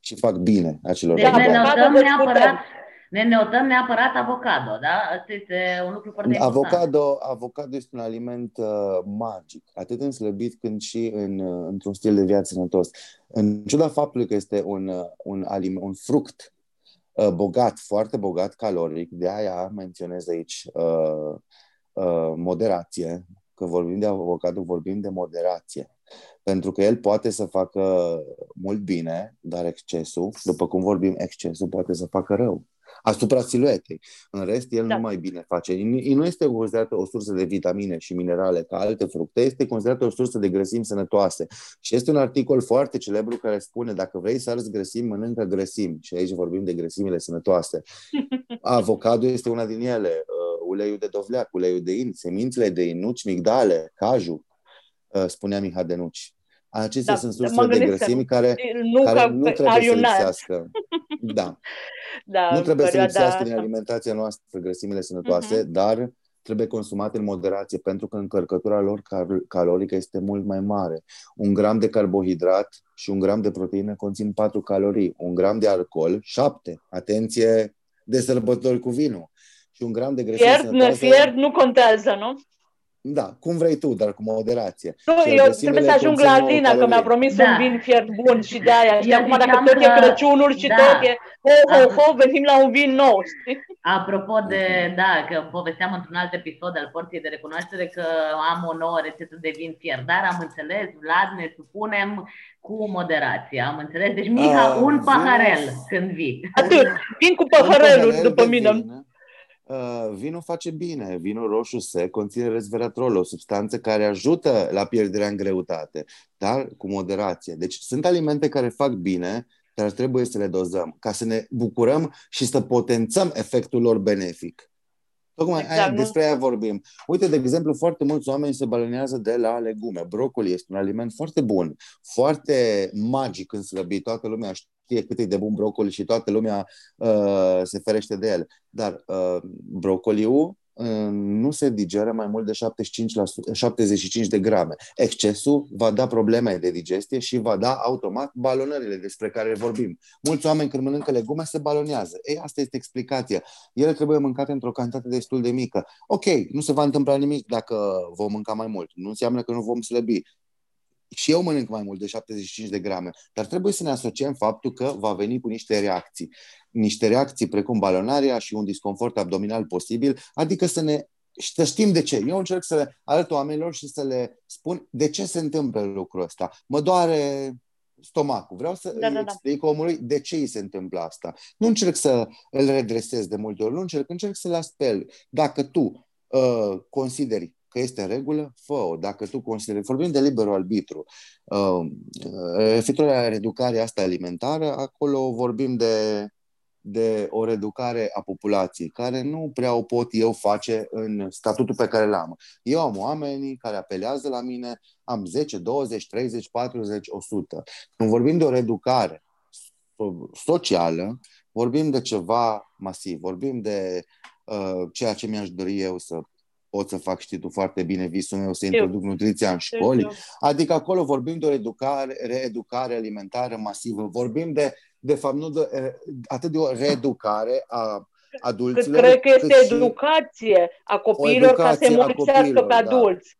și fac bine acelor deci ne notăm neapărat, ne notăm neapărat avocado, da? Asta este un lucru foarte avocado, important. Avocado este un aliment uh, magic, atât în slăbit cât și în, uh, într-un stil de viață sănătos. În ciuda faptului că este un, uh, un, aliment, un fruct uh, bogat, foarte bogat caloric, de aia menționez aici uh, uh, moderație, că vorbim de avocado, vorbim de moderație. Pentru că el poate să facă mult bine, dar excesul, după cum vorbim, excesul poate să facă rău asupra siluetei. În rest, el da. nu mai bine face. Nu este considerată o sursă de vitamine și minerale ca alte fructe, este considerată o sursă de grăsimi sănătoase. Și este un articol foarte celebru care spune dacă vrei să arăți grăsimi, mănâncă grăsimi. Și aici vorbim de grăsimile sănătoase. Avocado este una din ele, uh, uleiul de dovleac, uleiul de in, semințele de in, nuci, migdale, caju, uh, spunea Miha Denuci. Acestea da, sunt surse de grăsimi care, nu, care nu trebuie să lipsească. Da. da. Nu trebuie să lipsească din alimentația noastră grăsimile sănătoase, uh-huh. dar trebuie consumate în moderație, pentru că încărcătura lor cal- calorică este mult mai mare. Un gram de carbohidrat și un gram de proteină conțin 4 calorii. Un gram de alcool, 7. Atenție de sărbători cu vinul. Și un gram de grăsime fiert, sănătoase... Fiert nu contează, nu? Da, cum vrei tu, dar cu moderație. Nu, eu trebuie să ajung la Alina, că mi-a promis da. un vin fiert bun și de aia. Și acum dacă tot că... e Crăciunul și da. tot e ho, ho, ho, venim la un vin nou, știi? Apropo de, da, că povesteam într-un alt episod al porției de recunoaștere că am o nouă rețetă de vin fiert, dar am înțeles, Vlad, ne supunem cu moderație, am înțeles. Deci, Miha, A, un paharel vin. când vii. Atât, vin cu paharelul după mine. Vin. Uh, vinul face bine. Vinul roșu sec conține resveratrol, o substanță care ajută la pierderea în greutate, dar cu moderație. Deci sunt alimente care fac bine, dar trebuie să le dozăm ca să ne bucurăm și să potențăm efectul lor benefic. Tocmai exact, aia, despre aia vorbim. Uite, de exemplu, foarte mulți oameni se balonează de la legume. Brocoli este un aliment foarte bun, foarte magic în slăbit. Toată lumea știe cât e de bun brocoli și toată lumea uh, se ferește de el. Dar uh, brocoliul uh, nu se digeră mai mult de 75, la, 75 de grame. Excesul va da probleme de digestie și va da automat balonările despre care vorbim. Mulți oameni când mănâncă legume se balonează. Ei, asta este explicația. Ele trebuie mâncate într-o cantitate destul de mică. Ok, nu se va întâmpla nimic dacă vom mânca mai mult. Nu înseamnă că nu vom slăbi și eu mănânc mai mult de 75 de grame, dar trebuie să ne asociem faptul că va veni cu niște reacții. Niște reacții precum balonarea și un disconfort abdominal posibil, adică să ne să știm de ce. Eu încerc să le arăt oamenilor și să le spun de ce se întâmplă lucrul ăsta. Mă doare stomacul. Vreau să da, da, da. explic omului de ce îi se întâmplă asta. Nu încerc să îl redresez de multe ori, nu încerc, încerc să-l aspel. Dacă tu uh, consideri că este în regulă, fă-o. Dacă tu consideri, vorbim de liberul arbitru, uh, referitor la reeducarea asta alimentară, acolo vorbim de, de o reeducare a populației, care nu prea o pot eu face în statutul pe care l-am. Eu am oameni care apelează la mine, am 10, 20, 30, 40, 100. Când vorbim de o reeducare socială, vorbim de ceva masiv, vorbim de uh, ceea ce mi-aș dori eu să pot să fac, știi tu foarte bine, visul meu să introduc nutriția în școli. Adică acolo vorbim de o reeducare, reeducare alimentară masivă. Vorbim de, de fapt, nu de, atât de o reeducare a adulților. Cât cred că este educație a copiilor ca să îmbunătățească pe da. adulți.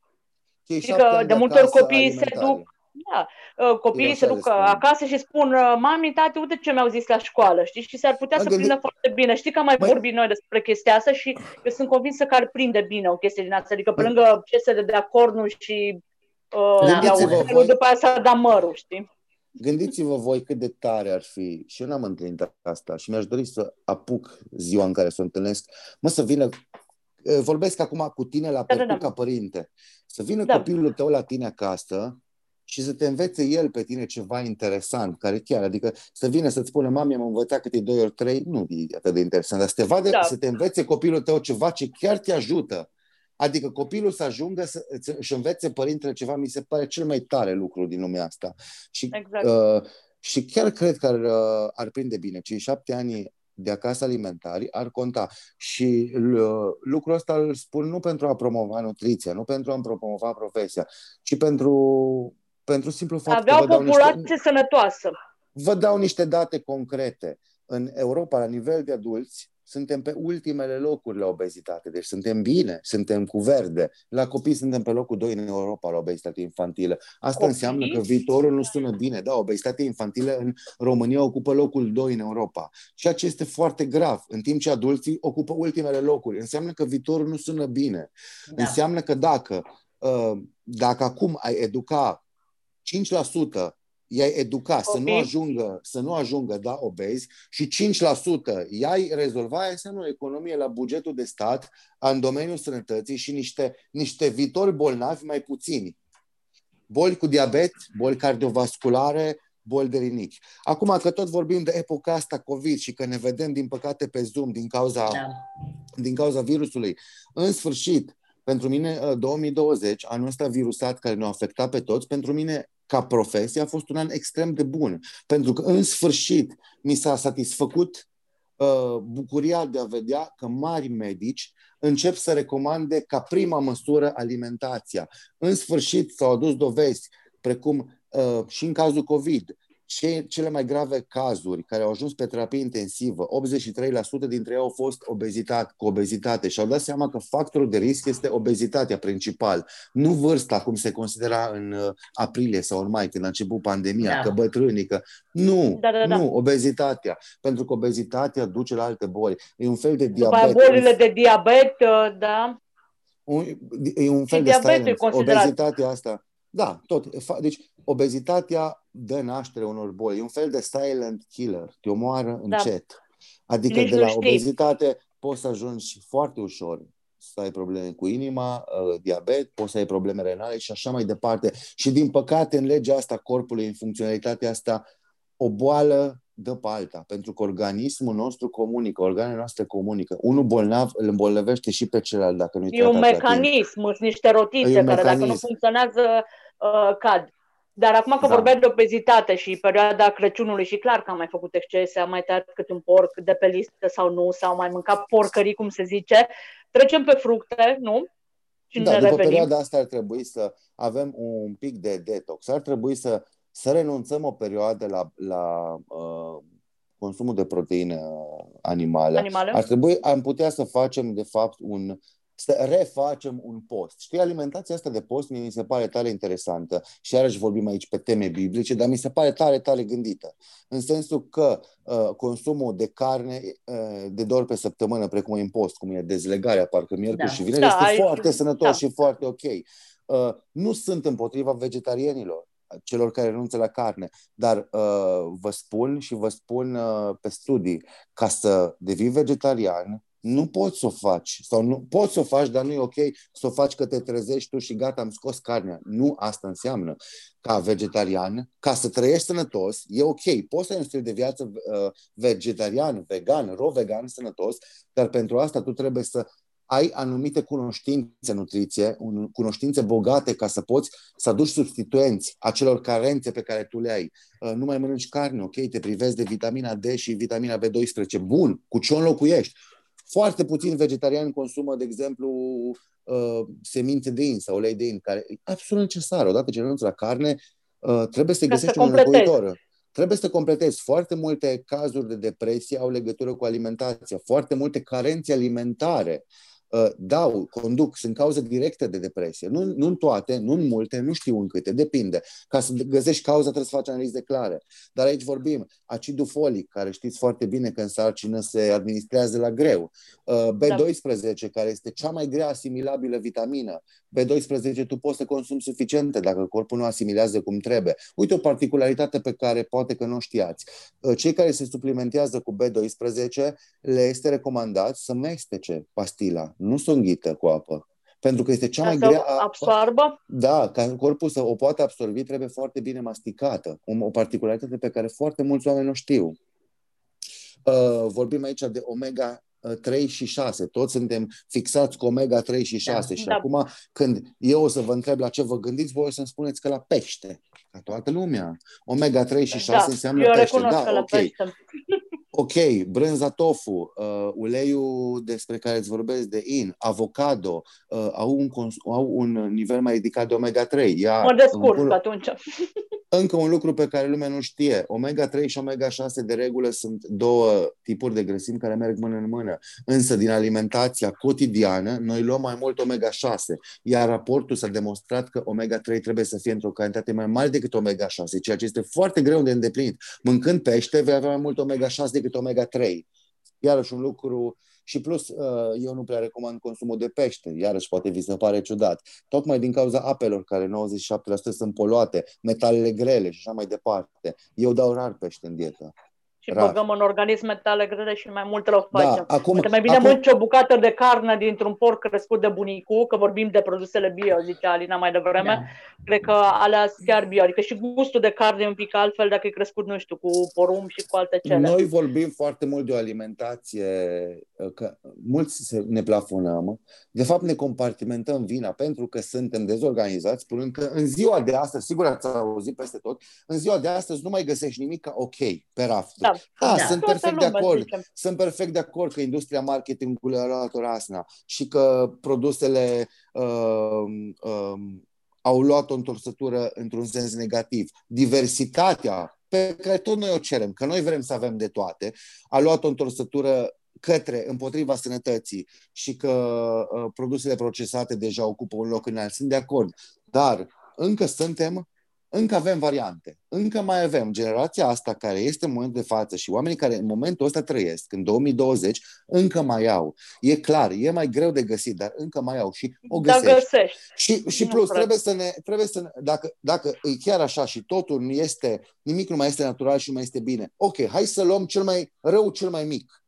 Da. Știi că de multe ori copiii se duc da, uh, copiii se duc acasă și spun, uh, mami, tati, uite ce mi-au zis la școală, știi? Și s-ar putea să gândit... prindă foarte bine. Știi că am mai Băi... vorbit noi despre chestia asta și eu sunt convinsă că ar prinde bine o chestie din asta. Adică pe lângă piesele de acornul și uh, da. voi... după aia s-a dat mărul, știi? Gândiți-vă voi cât de tare ar fi, și eu n-am întâlnit asta și mi-aș dori să apuc ziua în care să o întâlnesc, mă să vină, uh, vorbesc acum cu tine la da, da, da. ca părinte, să vină da. copilul tău la tine acasă și să te învețe el pe tine ceva interesant, care chiar, adică să vină să-ți spună, mami, am învățat câte doi ori trei, nu e atât de interesant, dar să te, vadă, da. să te învețe copilul tău ceva ce chiar te ajută. Adică copilul să ajungă să își învețe părintele ceva, mi se pare cel mai tare lucru din lumea asta. Și, exact. uh, și chiar cred că ar, uh, ar prinde bine. Cei șapte ani de acasă alimentari ar conta. Și uh, lucrul ăsta îl spun nu pentru a promova nutriția, nu pentru a promova profesia, ci pentru pentru simplu fapt Avea că o populație niște, sănătoasă. Vă dau niște date concrete. În Europa, la nivel de adulți, suntem pe ultimele locuri la obezitate. Deci suntem bine, suntem cu verde. La copii suntem pe locul 2 în Europa la obezitate infantilă. Asta copii? înseamnă că viitorul nu sună bine. Da, obezitatea infantilă în România ocupă locul 2 în Europa. Ceea ce este foarte grav, în timp ce adulții ocupă ultimele locuri. Înseamnă că viitorul nu sună bine. Da. Înseamnă că dacă, uh, dacă acum ai educa 5% i-ai educa okay. să nu ajungă, să nu ajungă da, obezi și 5% i-ai rezolva, înseamnă o economie la bugetul de stat în domeniul sănătății și niște, niște viitori bolnavi mai puțini. Boli cu diabet, boli cardiovasculare, boli de rinichi. Acum că tot vorbim de epoca asta COVID și că ne vedem din păcate pe Zoom din cauza, da. din cauza virusului, în sfârșit, pentru mine 2020, anul ăsta virusat care ne-a afectat pe toți, pentru mine ca profesie a fost un an extrem de bun, pentru că în sfârșit mi s-a satisfăcut uh, bucuria de a vedea că mari medici încep să recomande ca prima măsură alimentația. În sfârșit s-au adus dovezi, precum uh, și în cazul COVID, ce, cele mai grave cazuri care au ajuns pe terapie intensivă, 83% dintre ei au fost obezitate, cu obezitate și au dat seama că factorul de risc este obezitatea principal, nu vârsta, cum se considera în uh, aprilie sau în mai, când a început pandemia, da. că bătrânii, că... Nu, da, da, da. nu, obezitatea. Pentru că obezitatea duce la alte boli. E un fel de diabet. După bolile de diabet, uh, da. Un, e un fel și de silence. Obezitatea asta da, tot. Deci, obezitatea dă naștere unor boli. E un fel de silent killer. Te omoară da. încet. Adică Nici de la obezitate poți să ajungi foarte ușor să ai probleme cu inima, uh, diabet, poți să ai probleme renale și așa mai departe. Și din păcate, în legea asta corpului, în funcționalitatea asta, o boală dă pe alta, pentru că organismul nostru comunică, organele noastre comunică. Unul bolnav îl îmbolnăvește și pe celălalt dacă nu E un mecanism, sunt niște rotițe care mecanism. dacă nu funcționează, uh, cad. Dar acum că da. vorbeai de obezitate și perioada Crăciunului și clar că am mai făcut excese, am mai tăiat câte un porc de pe listă sau nu, sau mai mâncat porcării, cum se zice, trecem pe fructe, nu? Și da, după revenim. perioada asta ar trebui să avem un pic de detox. Ar trebui să să renunțăm o perioadă la, la uh, consumul de proteine animale. animale. Ar trebui, am putea să facem, de fapt, un să refacem un post. Știi, alimentația asta de post mi se pare tare interesantă și iarăși vorbim aici pe teme biblice, dar mi se pare tare, tare gândită. În sensul că uh, consumul de carne uh, de două ori pe săptămână, precum în post, cum e dezlegarea, parcă miercuri da. și vineri, da, este ai... foarte sănătos da. și foarte ok. Uh, nu sunt împotriva vegetarianilor celor care renunță la carne. Dar uh, vă spun și vă spun uh, pe studii, ca să devii vegetarian, nu poți să o faci. Sau nu, poți să o faci, dar nu e ok să o faci că te trezești tu și gata, am scos carnea. Nu asta înseamnă. Ca vegetarian, ca să trăiești sănătos, e ok. Poți să ai un stil de viață uh, vegetarian, vegan, ro-vegan, sănătos, dar pentru asta tu trebuie să ai anumite cunoștințe nutriție, cunoștințe bogate ca să poți să aduci substituenți acelor carențe pe care tu le ai. Uh, nu mai mănânci carne, ok, te privezi de vitamina D și vitamina B12. Bun, cu ce o înlocuiești? Foarte puțin vegetariani consumă, de exemplu, uh, semințe de in sau ulei de in, care e absolut necesar. Odată ce renunți la carne, uh, trebuie să găsești un înlocuitor. Trebuie să completezi. Foarte multe cazuri de depresie au legătură cu alimentația, foarte multe carențe alimentare. Uh, Uh, dau, conduc, sunt cauze directe de depresie. Nu, nu în toate, nu în multe, nu știu în câte, depinde. Ca să găsești cauza trebuie să faci analize clare. Dar aici vorbim, acidul folic, care știți foarte bine că în sarcină se administrează la greu. Uh, B12, da. care este cea mai grea asimilabilă vitamină. B12 tu poți să consumi suficiente dacă corpul nu asimilează cum trebuie. Uite o particularitate pe care poate că nu știați. Uh, cei care se suplimentează cu B12 le este recomandat să mestece pastila nu se înghită cu apă. Pentru că este cea mai grea... absorbă? Da, ca corpul să o poată absorbi, trebuie foarte bine masticată. O, o particularitate pe care foarte mulți oameni nu știu. Uh, vorbim aici de omega 3 și 6. Toți suntem fixați cu omega 3 și 6 da, și da. acum când eu o să vă întreb la ce vă gândiți, voi o să-mi spuneți că la pește, ca toată lumea. Omega 3 și 6 da, înseamnă eu pește. Da, că la ok. Pește. Ok, brânza tofu, uh, uleiul despre care îți vorbesc de in, avocado, uh, au, un cons- au un nivel mai ridicat de omega-3. Iar mă descurc în, atunci. Încă un lucru pe care lumea nu știe. Omega-3 și omega-6 de regulă sunt două tipuri de grăsimi care merg mână în mână. Însă din alimentația cotidiană noi luăm mai mult omega-6. Iar raportul s-a demonstrat că omega-3 trebuie să fie într-o cantitate mai mare decât omega-6, ceea ce este foarte greu de îndeplinit. Mâncând pește vei avea mai mult omega-6 decât omega-3. Iarăși un lucru și plus, uh, eu nu prea recomand consumul de pește, iarăși poate vi se pare ciudat. Tocmai din cauza apelor, care 97% sunt poluate, metalele grele și așa mai departe. Eu dau rar pește în dietă și Rar. băgăm în organism metale grele și mai mult rău da, facem. Da, acum, Uite, mai bine acum... mânci o bucată de carne dintr-un porc crescut de bunicul, că vorbim de produsele bio, zicea Alina mai devreme, da. cred că alea sunt chiar bio, adică și gustul de carne e un pic altfel dacă e crescut, nu știu, cu porumb și cu alte cele. Noi vorbim foarte mult de o alimentație, că mulți ne plafonăm, de fapt ne compartimentăm vina pentru că suntem dezorganizați, spunând că în ziua de astăzi, sigur ați auzit peste tot, în ziua de astăzi nu mai găsești nimic ca ok pe raft. Da. Da, da, sunt perfect de acord. Zicem. Sunt perfect de acord că industria marketingului a luat o rasna și că produsele uh, uh, au luat o întorsătură într-un sens negativ. Diversitatea pe care tot noi o cerem, că noi vrem să avem de toate, a luat o întorsătură către, împotriva sănătății și că uh, produsele procesate deja ocupă un loc înalt. Sunt de acord. Dar încă suntem încă avem variante. Încă mai avem generația asta care este în momentul de față și oamenii care în momentul ăsta trăiesc, în 2020, încă mai au. E clar, e mai greu de găsit, dar încă mai au și o găsești. Da, găsești. Și, și plus, trebuie să ne, trebuie să ne, dacă, dacă e chiar așa și totul nu este, nimic nu mai este natural și nu mai este bine, ok, hai să luăm cel mai rău, cel mai mic.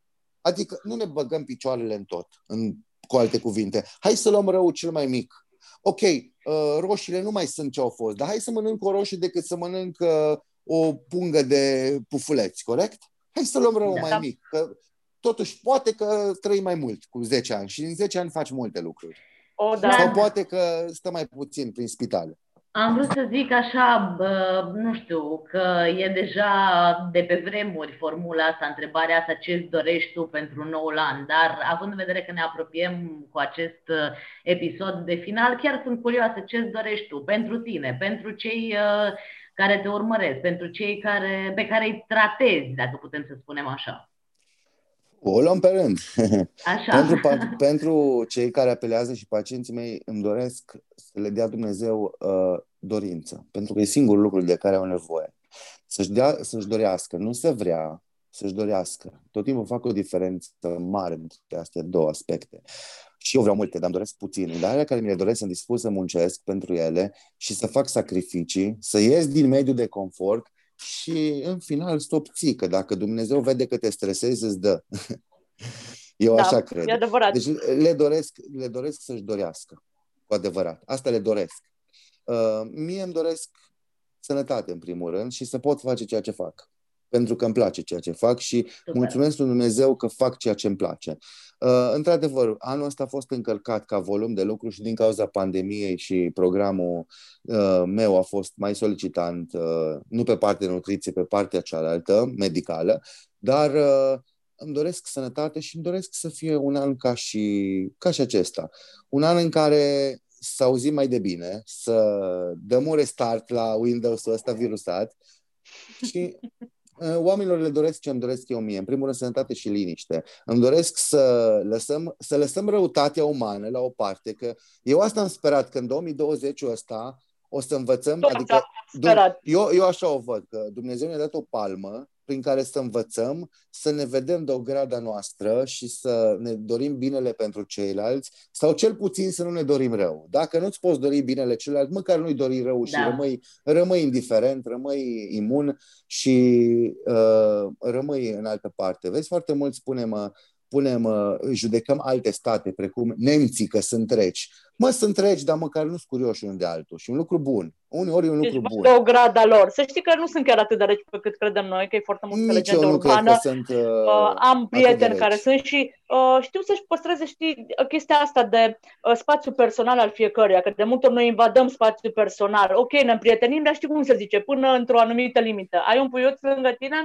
Adică nu ne băgăm picioarele în tot, în, cu alte cuvinte. Hai să luăm rău cel mai mic ok, uh, roșiile nu mai sunt ce au fost, dar hai să mănânc o roșie decât să mănânc uh, o pungă de pufuleți, corect? Hai să luăm rău da. mai mic, că totuși poate că trăi mai mult cu 10 ani și în 10 ani faci multe lucruri. O, da. Sau poate că stă mai puțin prin spitale. Am vrut să zic așa, bă, nu știu, că e deja de pe vremuri formula asta, întrebarea asta, ce îți dorești tu pentru noul an, dar având în vedere că ne apropiem cu acest uh, episod de final, chiar sunt curioasă ce îți dorești tu pentru tine, pentru cei uh, care te urmăresc, pentru cei care, pe care îi tratezi, dacă putem să spunem așa. O luăm pe rând. Așa. pentru, pentru cei care apelează și pacienții mei îmi doresc să le dea Dumnezeu uh, dorință, pentru că e singurul lucru de care au nevoie. Să-și, dea, să-și dorească, nu să vrea, să-și dorească. Tot timpul fac o diferență mare între astea două aspecte. Și eu vreau multe, dar îmi doresc puțin. Dar alea care mi le doresc sunt dispus să muncesc pentru ele și să fac sacrificii, să ies din mediul de confort și în final să obții, că dacă Dumnezeu vede că te stresezi, îți dă. Eu da, așa cred. E adevărat. Deci le doresc, le doresc să-și dorească, cu adevărat. Asta le doresc. Uh, mie îmi doresc sănătate, în primul rând, și să pot face ceea ce fac. Pentru că îmi place ceea ce fac și Super. mulțumesc lui Dumnezeu că fac ceea ce îmi place. Uh, într-adevăr, anul ăsta a fost încălcat ca volum de lucru și din cauza pandemiei și programul uh, meu a fost mai solicitant, uh, nu pe partea de nutriție, pe partea cealaltă, medicală, dar uh, îmi doresc sănătate și îmi doresc să fie un an ca și, ca și acesta. Un an în care să auzim mai de bine, să dăm un restart la Windows-ul ăsta virusat și uh, oamenilor le doresc ce îmi doresc eu mie. În primul rând, sănătate și liniște. Îmi doresc să lăsăm, să lăsăm răutatea umană la o parte, că eu asta am sperat, că în 2020 ăsta o să învățăm, Tot adică eu, eu așa o văd, că Dumnezeu ne-a dat o palmă prin care să învățăm, să ne vedem de o grada noastră și să ne dorim binele pentru ceilalți sau cel puțin să nu ne dorim rău. Dacă nu-ți poți dori binele celălalt, măcar nu-i dori rău și da. rămâi, rămâi indiferent, rămâi imun și uh, rămâi în altă parte. Vezi, foarte mult spune, mă, punem, judecăm alte state, precum nemții, că sunt reci. Mă, sunt reci, dar măcar nu sunt curioși unul de altul. Și un lucru bun. Uneori e un deci, lucru bun. o grada lor. Să știi că nu sunt chiar atât de reci pe cât credem noi, că e foarte multă Nici legendă urbană. Sunt, uh, uh, am prieteni care sunt și uh, știu să-și păstreze, știi, chestia asta de uh, spațiu personal al fiecăruia, că de multe ori noi invadăm spațiul personal. Ok, ne împrietenim, dar știi cum se zice, până într-o anumită limită. Ai un puiuț lângă tine?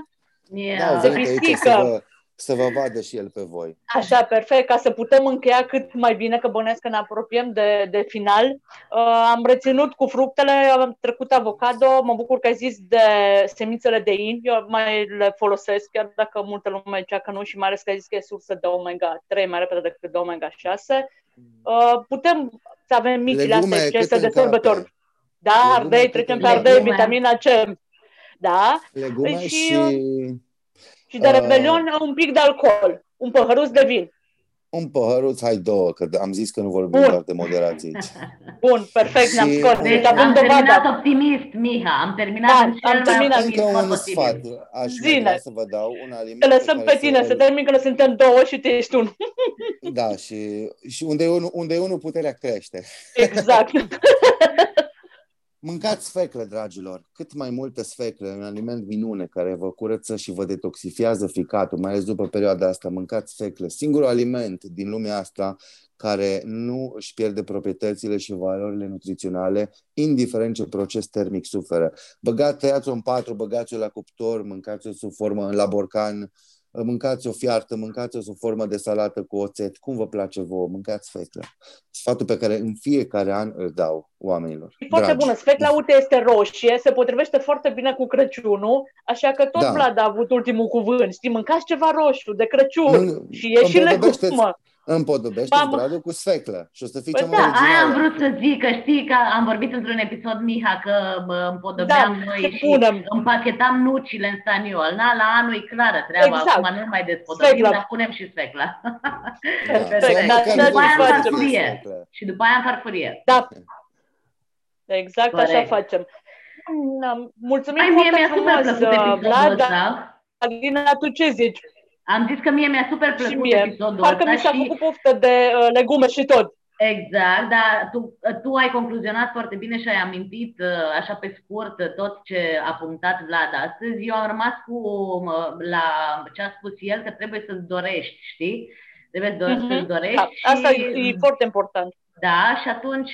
Yeah. Da, se pisică să vă vadă și el pe voi. Așa, perfect, ca să putem încheia cât mai bine, că bănesc că ne apropiem de, de final. Uh, am reținut cu fructele, am trecut avocado, mă bucur că ai zis de semințele de in, eu mai le folosesc, chiar dacă multă lume zicea că nu și mai ales că ai zis că e sursă de omega-3 mai repede decât de omega-6. Uh, putem să avem micile astea ce este de sărbători. Da, ardei, trecem pe ardei, vitamina C. Da? Legume și, și și de Revelion uh, un pic de alcool, un păhăruț de vin. Un păhăruț, hai două, că am zis că nu vorbim Bun. doar de moderație aici. Bun, perfect, ne-am scos. Deci, am dovada. terminat optimist, Miha, am terminat da, în cel am terminat. Încă un sfat, aș vrea să vă dau un aliment. Te lăsăm pe tine, să termin că suntem două și tu ești unul. Da, și, și unde, e unul, unde e unul puterea crește. Exact. Mâncați sfeclă, dragilor, cât mai multă sfeclă, un aliment minune care vă curăță și vă detoxifiază ficatul, mai ales după perioada asta, mâncați sfeclă. Singurul aliment din lumea asta care nu își pierde proprietățile și valorile nutriționale, indiferent ce proces termic suferă. Băgați, tăiați-o în patru, băgați-o la cuptor, mâncați-o sub formă la borcan, mâncați o fiartă, mâncați o sub formă de salată cu oțet, cum vă place vouă, mâncați sfeclă. Sfatul pe care în fiecare an îl dau oamenilor. E foarte bună. Sfecla, uite, este roșie, se potrivește foarte bine cu Crăciunul, așa că tot da. Vlad a avut ultimul cuvânt. Știi, mâncați ceva roșu de Crăciun nu, și e și legumă împodobește Bam. bradul cu sfeclă și o să fii păi cea mai da, aia am vrut să zic, că știi că am vorbit într-un episod, Miha, că împodobeam da, noi și punem. împachetam nucile în staniol. Na, la anul e clară treaba, exact. acum nu mai despodobim, dar punem și sfecla. Da. Da. Și după aia în farfurie. Și după aia în farfurie. Da. Exact Corect. așa facem. Mulțumim Ai, mie mi-a super plăcut episodul ăsta. Adina, tu ce zici? Am zis că mie mi-a super plăcut și mie. episodul Parcă ăsta mi s-a și... făcut poftă de uh, legume și tot. Exact, dar tu, uh, tu ai concluzionat foarte bine și ai amintit uh, așa pe scurt uh, tot ce a punctat Vlad astăzi. Eu am rămas cu la ce a spus el că trebuie să-ți dorești, știi? Trebuie să mm-hmm. să-ți dorești. Da, și... Asta e, e foarte important. Da, și atunci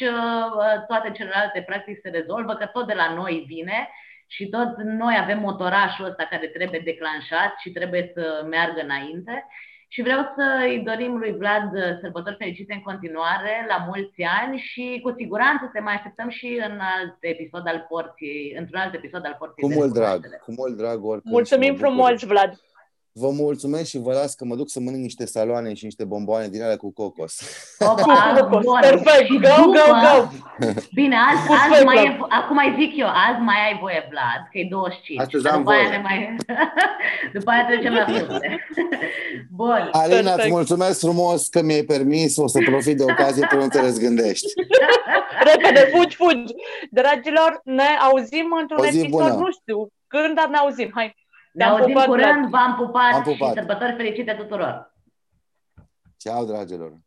toate celelalte practic se rezolvă, că tot de la noi vine și tot noi avem motorașul ăsta care trebuie declanșat și trebuie să meargă înainte. Și vreau să îi dorim lui Vlad sărbători fericite în continuare, la mulți ani și cu siguranță te mai așteptăm și în alt episod al porții, într-un alt episod al porții. Cu mult drag, cu mult drag oricând. Mulțumim frumos, Vlad! Vă mulțumesc și vă las că mă duc să mănânc niște saloane și niște bomboane din alea cu cocos. Opa, Cu cocos, bun. perfect, Și go, după- go, go! Bine, azi, Cu azi mai specula. e, acum mai zic eu, azi mai ai voie, Vlad, că e 25. Astăzi După am aia voie. ne mai... După aia trecem la fructe. Bun. Alina, îți Perfect. mulțumesc frumos că mi-ai permis, o să profit de ocazie până nu te răzgândești. Repede, fugi, fugi! Dragilor, ne auzim într-un O zi episod, bună. nu știu, când, dar ne auzim. Hai! Ne Te-am auzim pupat, curând, v-am pupat, Am pupat. și sărbători fericite tuturor! Ceau, dragilor!